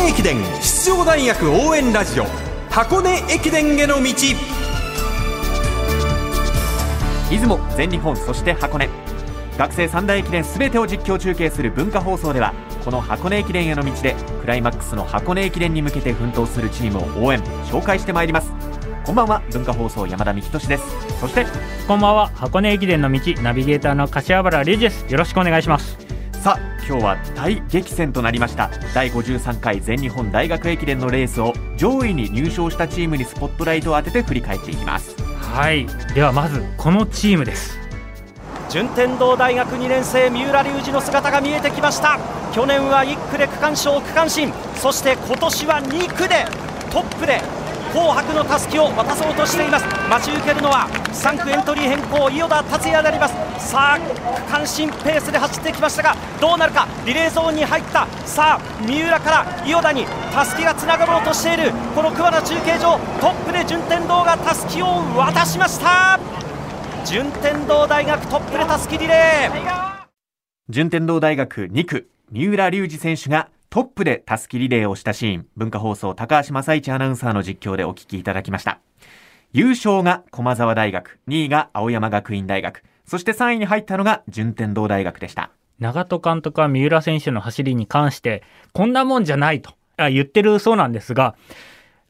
根駅伝出場大学応援ラジオ箱根駅伝への道。出雲全日本そして箱根。学生三大駅伝すべてを実況中継する文化放送ではこの箱根駅伝への道でクライマックスの箱根駅伝に向けて奮闘するチームを応援紹介してまいります。こんばんは文化放送山田美仁です。そしてこんばんは箱根駅伝の道ナビゲーターの柏原隆二です。よろしくお願いしますさあ今日は大激戦となりました。第53回全日本大学駅伝のレースを上位に入賞したチームにスポットライトを当てて振り返っていきます。はい。ではまずこのチームです。順天堂大学2年生三浦龍司の姿が見えてきました。去年は1区で区間賞区間新。そして今年は2区でトップで紅白のたすきを渡そうとしています。待ち受けるのは3区エントリー変更伊予田達也であります。さあ区間新ペースで走ってきましたがどうなるか。リレーゾーンに入った。さあ三浦から伊予田にたすきがつながろうとしている。この桑名中継所トップで順天堂がたすきを渡しました。順天堂大学トップでたすきリレー。順天堂大学2区三浦龍司選手がトップでたすきリレーをしたシーン。文化放送高橋正一アナウンサーの実況でお聞きいただきました。優勝が駒沢大学2位が青山学院大学そして3位に入ったのが順天堂大学でした。長門監督は三浦選手の走りに関してこんなもんじゃないと言ってるそうなんですが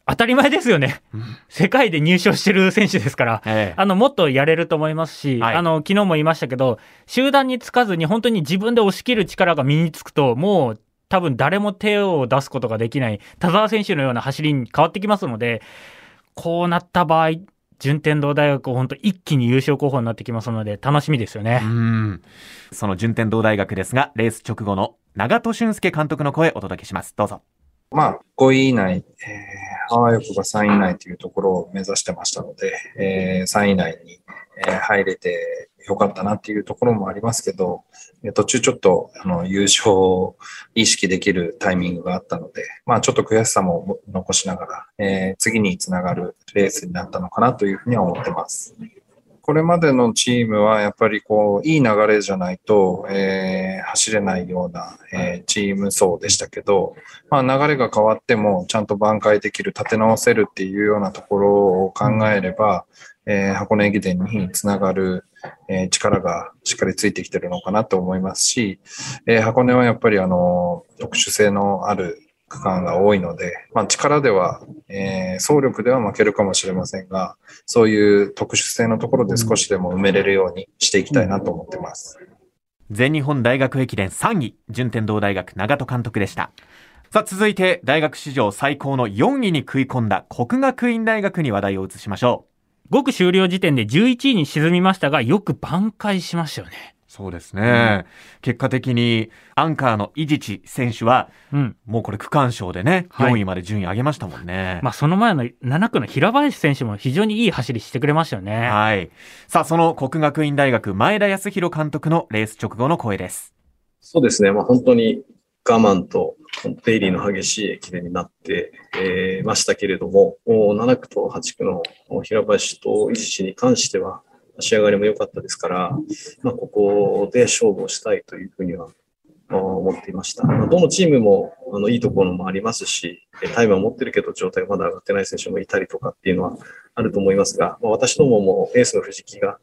当たり前ですよね、うん、世界で入賞してる選手ですから、ええ、あのもっとやれると思いますし、はい、あの昨日も言いましたけど、集団につかずに本当に自分で押し切る力が身につくと、もう多分誰も手を出すことができない田澤選手のような走りに変わってきますので、こうなった場合、順天堂大学、本当一気に優勝候補になってきますので、楽しみですよね。その順天堂大学ですが、レース直後の長戸俊介監督の声をお届けします。どうぞ。まあ、5位以内、えー、ハワイオクが3位以内というところを目指してましたので、えー、3位以内に、えー、入れてよかったなっていうところもありますけど、途中ちょっとあの優勝を意識できるタイミングがあったので、まあちょっと悔しさも残しながら、えー、次につながるレースになったのかなというふうには思ってます。これまでのチームはやっぱりこう、いい流れじゃないと、えー、走れないような、えー、チーム層でしたけど、まあ流れが変わってもちゃんと挽回できる、立て直せるっていうようなところを考えれば、えー、箱根駅伝につながる、えー、力がしっかりついてきてるのかなと思いますし、えー、箱根はやっぱりあの、特殊性のある区間が多いので、まあ、力では、えー、総力では負けるかもしれませんが、そういう特殊性のところで少しでも埋めれるようにしていきたいなと思ってます。全日本大学駅伝3位、順天堂大学長門監督でした。さあ、続いて大学史上最高の4位に食い込んだ国学院大学に話題を移しましょう。5区終了時点で11位に沈みましたが、よく挽回しましたよね。そうですね、うん、結果的にアンカーの伊地知選手は、うん、もうこれ区間賞でね、4位まで順位上げましたもんね。まあその前の7区の平林選手も非常にいい走りしてくれましたよね。はい。さあ、その国学院大学前田康弘監督のレース直後の声です。そうですね。まあ本当に我慢とデイリーの激しい駅伝になって、えー、ましたけれども、7区と8区の平林と伊地に関しては、仕上がりも良かったですから、まあ、ここで勝負をしたいというふうには思っていました。どのチームもあのいいところもありますし、タイムは持ってるけど状態がまだ上がってない選手もいたりとかっていうのはあると思いますが、まあ、私どももエースの藤木が、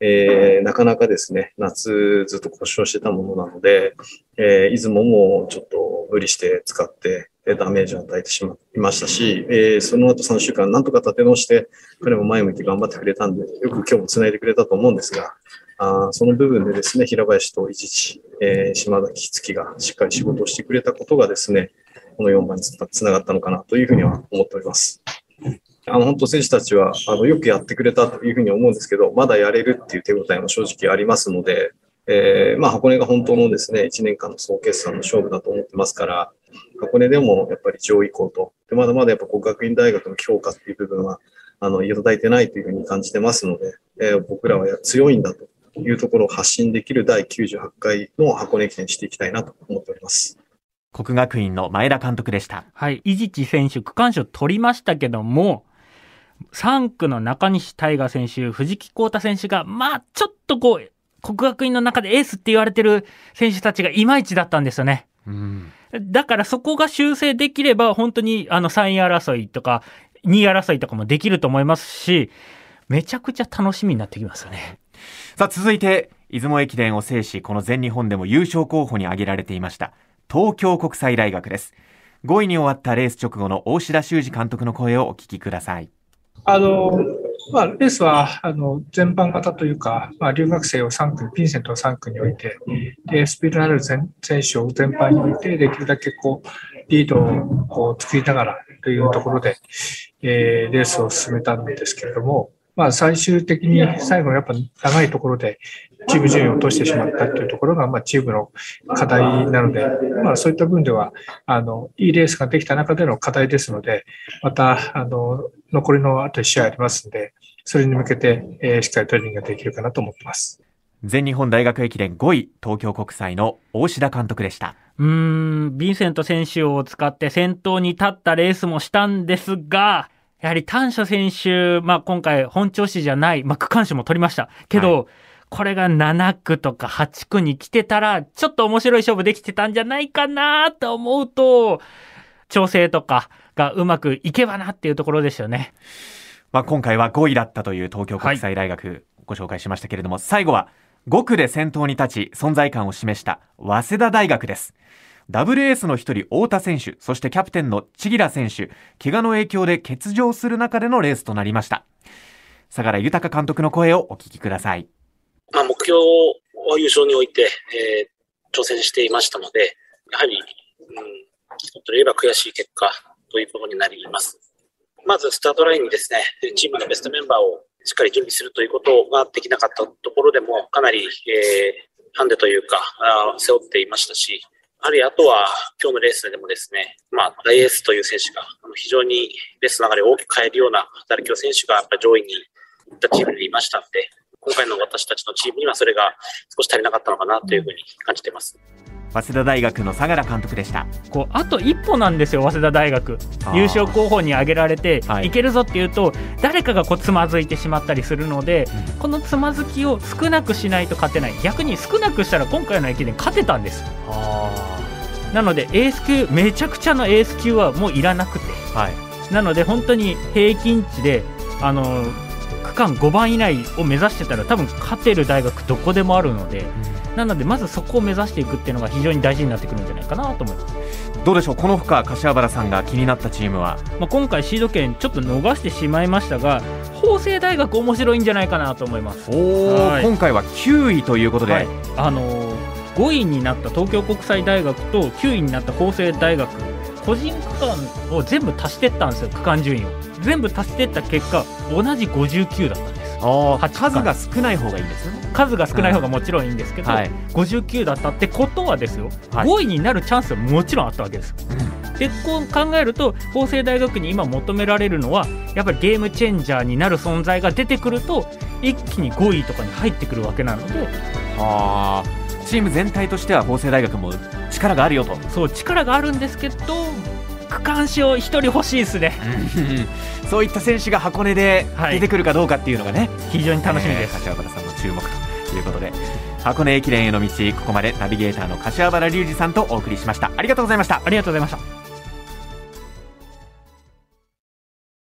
えー、なかなかですね、夏ずっと故障してたものなので、えー、出雲もちょっと無理して使って、ダメージを与えてしまいましたし、えー、その後3週間なんとか立て直して、彼も前向いて頑張ってくれたんで、よく今日も繋いでくれたと思うんですが、あその部分でですね、平林と伊地、えー、島崎月がしっかり仕事をしてくれたことがですね、この4番につながったのかなというふうには思っております。あの、本当選手たちは、あの、よくやってくれたというふうに思うんですけど、まだやれるっていう手応えも正直ありますので、えー、まあ、箱根が本当のですね、1年間の総決算の勝負だと思ってますから、箱根でもやっぱり上位校と、でまだまだやっぱ国学院大学の強化っていう部分は、あの、いただいてないというふうに感じてますので、えー、僕らは強いんだというところを発信できる第98回の箱根駅伝していきたいなと思っております。国学院の前田監督でした。はい。伊地知選手、区間賞取りましたけども、3区の中西大河選手、藤木幸太選手が、まあ、ちょっとこう、国学院の中でエースって言われてる選手たちがいまいちだったんですよね。うんだからそこが修正できれば、本当にあの3位争いとか、2位争いとかもできると思いますし、めちゃくちゃ楽しみになってきますよね。さあ、続いて、出雲駅伝を制し、この全日本でも優勝候補に挙げられていました、東京国際大学です。5位に終わったレース直後の大志田修二監督の声をお聞きください。あの、まあ、レースは、あの、全般型というか、まあ、留学生を3区、ピンセントを3区に置いて、で、スピードのある選手を全般に置いて、できるだけこう、リードをこう作りながらというところで、えー、レースを進めたんですけれども、まあ、最終的に最後やっぱ長いところでチーム順位を落としてしまったというところが、まあ、チームの課題なので、まあ、そういった分では、あの、いいレースができた中での課題ですので、また、あの、残りのあと1試合ありますので、それに向けて、えー、しっかりトレーニングができるかなと思ってます。全日本大学駅伝5位、東京国際の大志田監督でした。うーん、ヴィンセント選手を使って先頭に立ったレースもしたんですが、やはり丹所選手、まあ今回本調子じゃない、まあ区間賞も取りました。けど、はいこれが7区とか8区に来てたら、ちょっと面白い勝負できてたんじゃないかなと思うと、調整とかがうまくいけばなっていうところですよね。まあ、今回は5位だったという東京国際大学、ご紹介しましたけれども、最後は5区で先頭に立ち存在感を示した早稲田大学です。ダブルエースの一人、太田選手、そしてキャプテンの千吉良選手、怪我の影響で欠場する中でのレースとなりました。相良豊監督の声をお聞きください。まあ、目標は優勝において、えー、挑戦していましたので、やはり、うん、と言えば悔しい結果ということになります。まずスタートラインにですね、チームのベストメンバーをしっかり準備するということができなかったところでも、かなり、えー、ハンデというか、あ背負っていましたし、あるいはあとは今日のレースでもですね、まあ、大エースという選手が非常にレースの流れを大きく変えるような働きを選手がやっぱ上位にいったチームにいましたので、今回の私たちのチームにはそれが少し足りなかったのかなというふうに感じています。早稲田大学の相良監督でした。こうあと一歩なんですよ、早稲田大学、優勝候補に挙げられて、はい、いけるぞっていうと、誰かがこうつまずいてしまったりするので、うん、このつまずきを少なくしないと勝てない、逆に少なくしたら今回の駅伝、勝てたんです。なので、エース級、めちゃくちゃのエース級はもういらなくて、はい、なので本当に平均値で、あの区間5番以内を目指してたら多分勝てる大学どこでもあるので、うん、なのでまずそこを目指していくっていうのが非常に大事になってくるんじゃないかなと思います。どうでしょう？このほか柏原さんが気になったチームは、まあ、今回シード権ちょっと逃してしまいましたが法政大学面白いんじゃないかなと思います。お、はい、今回は9位ということで、はい、あのー、5位になった東京国際大学と9位になった法政大学個人区間を全部足していったんですよ区間順位を。全部足していった結果同じ59だった。んです数が少ない方がいいんですね数が少ない方がもちろんいいんですけど、はい、59だったってことはですよ、はい、5位になるチャンスはもちろんあったわけです、うん、でこう考えると法政大学に今求められるのはやっぱりゲームチェンジャーになる存在が出てくると一気に5位とかに入ってくるわけなのではあチーム全体としては法政大学も力があるよと。そう力があるんですけど区間賞1人欲しいですね。そういった選手が箱根で出てくるかどうかっていうのがね、はい、非常に楽しみです、えー、柏原さんの注目ということで箱根駅伝への道ここまでナビゲーターの柏原隆二さんとお送りしました。ありがとうございました。ありがとうございました